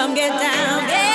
come get down. Yeah.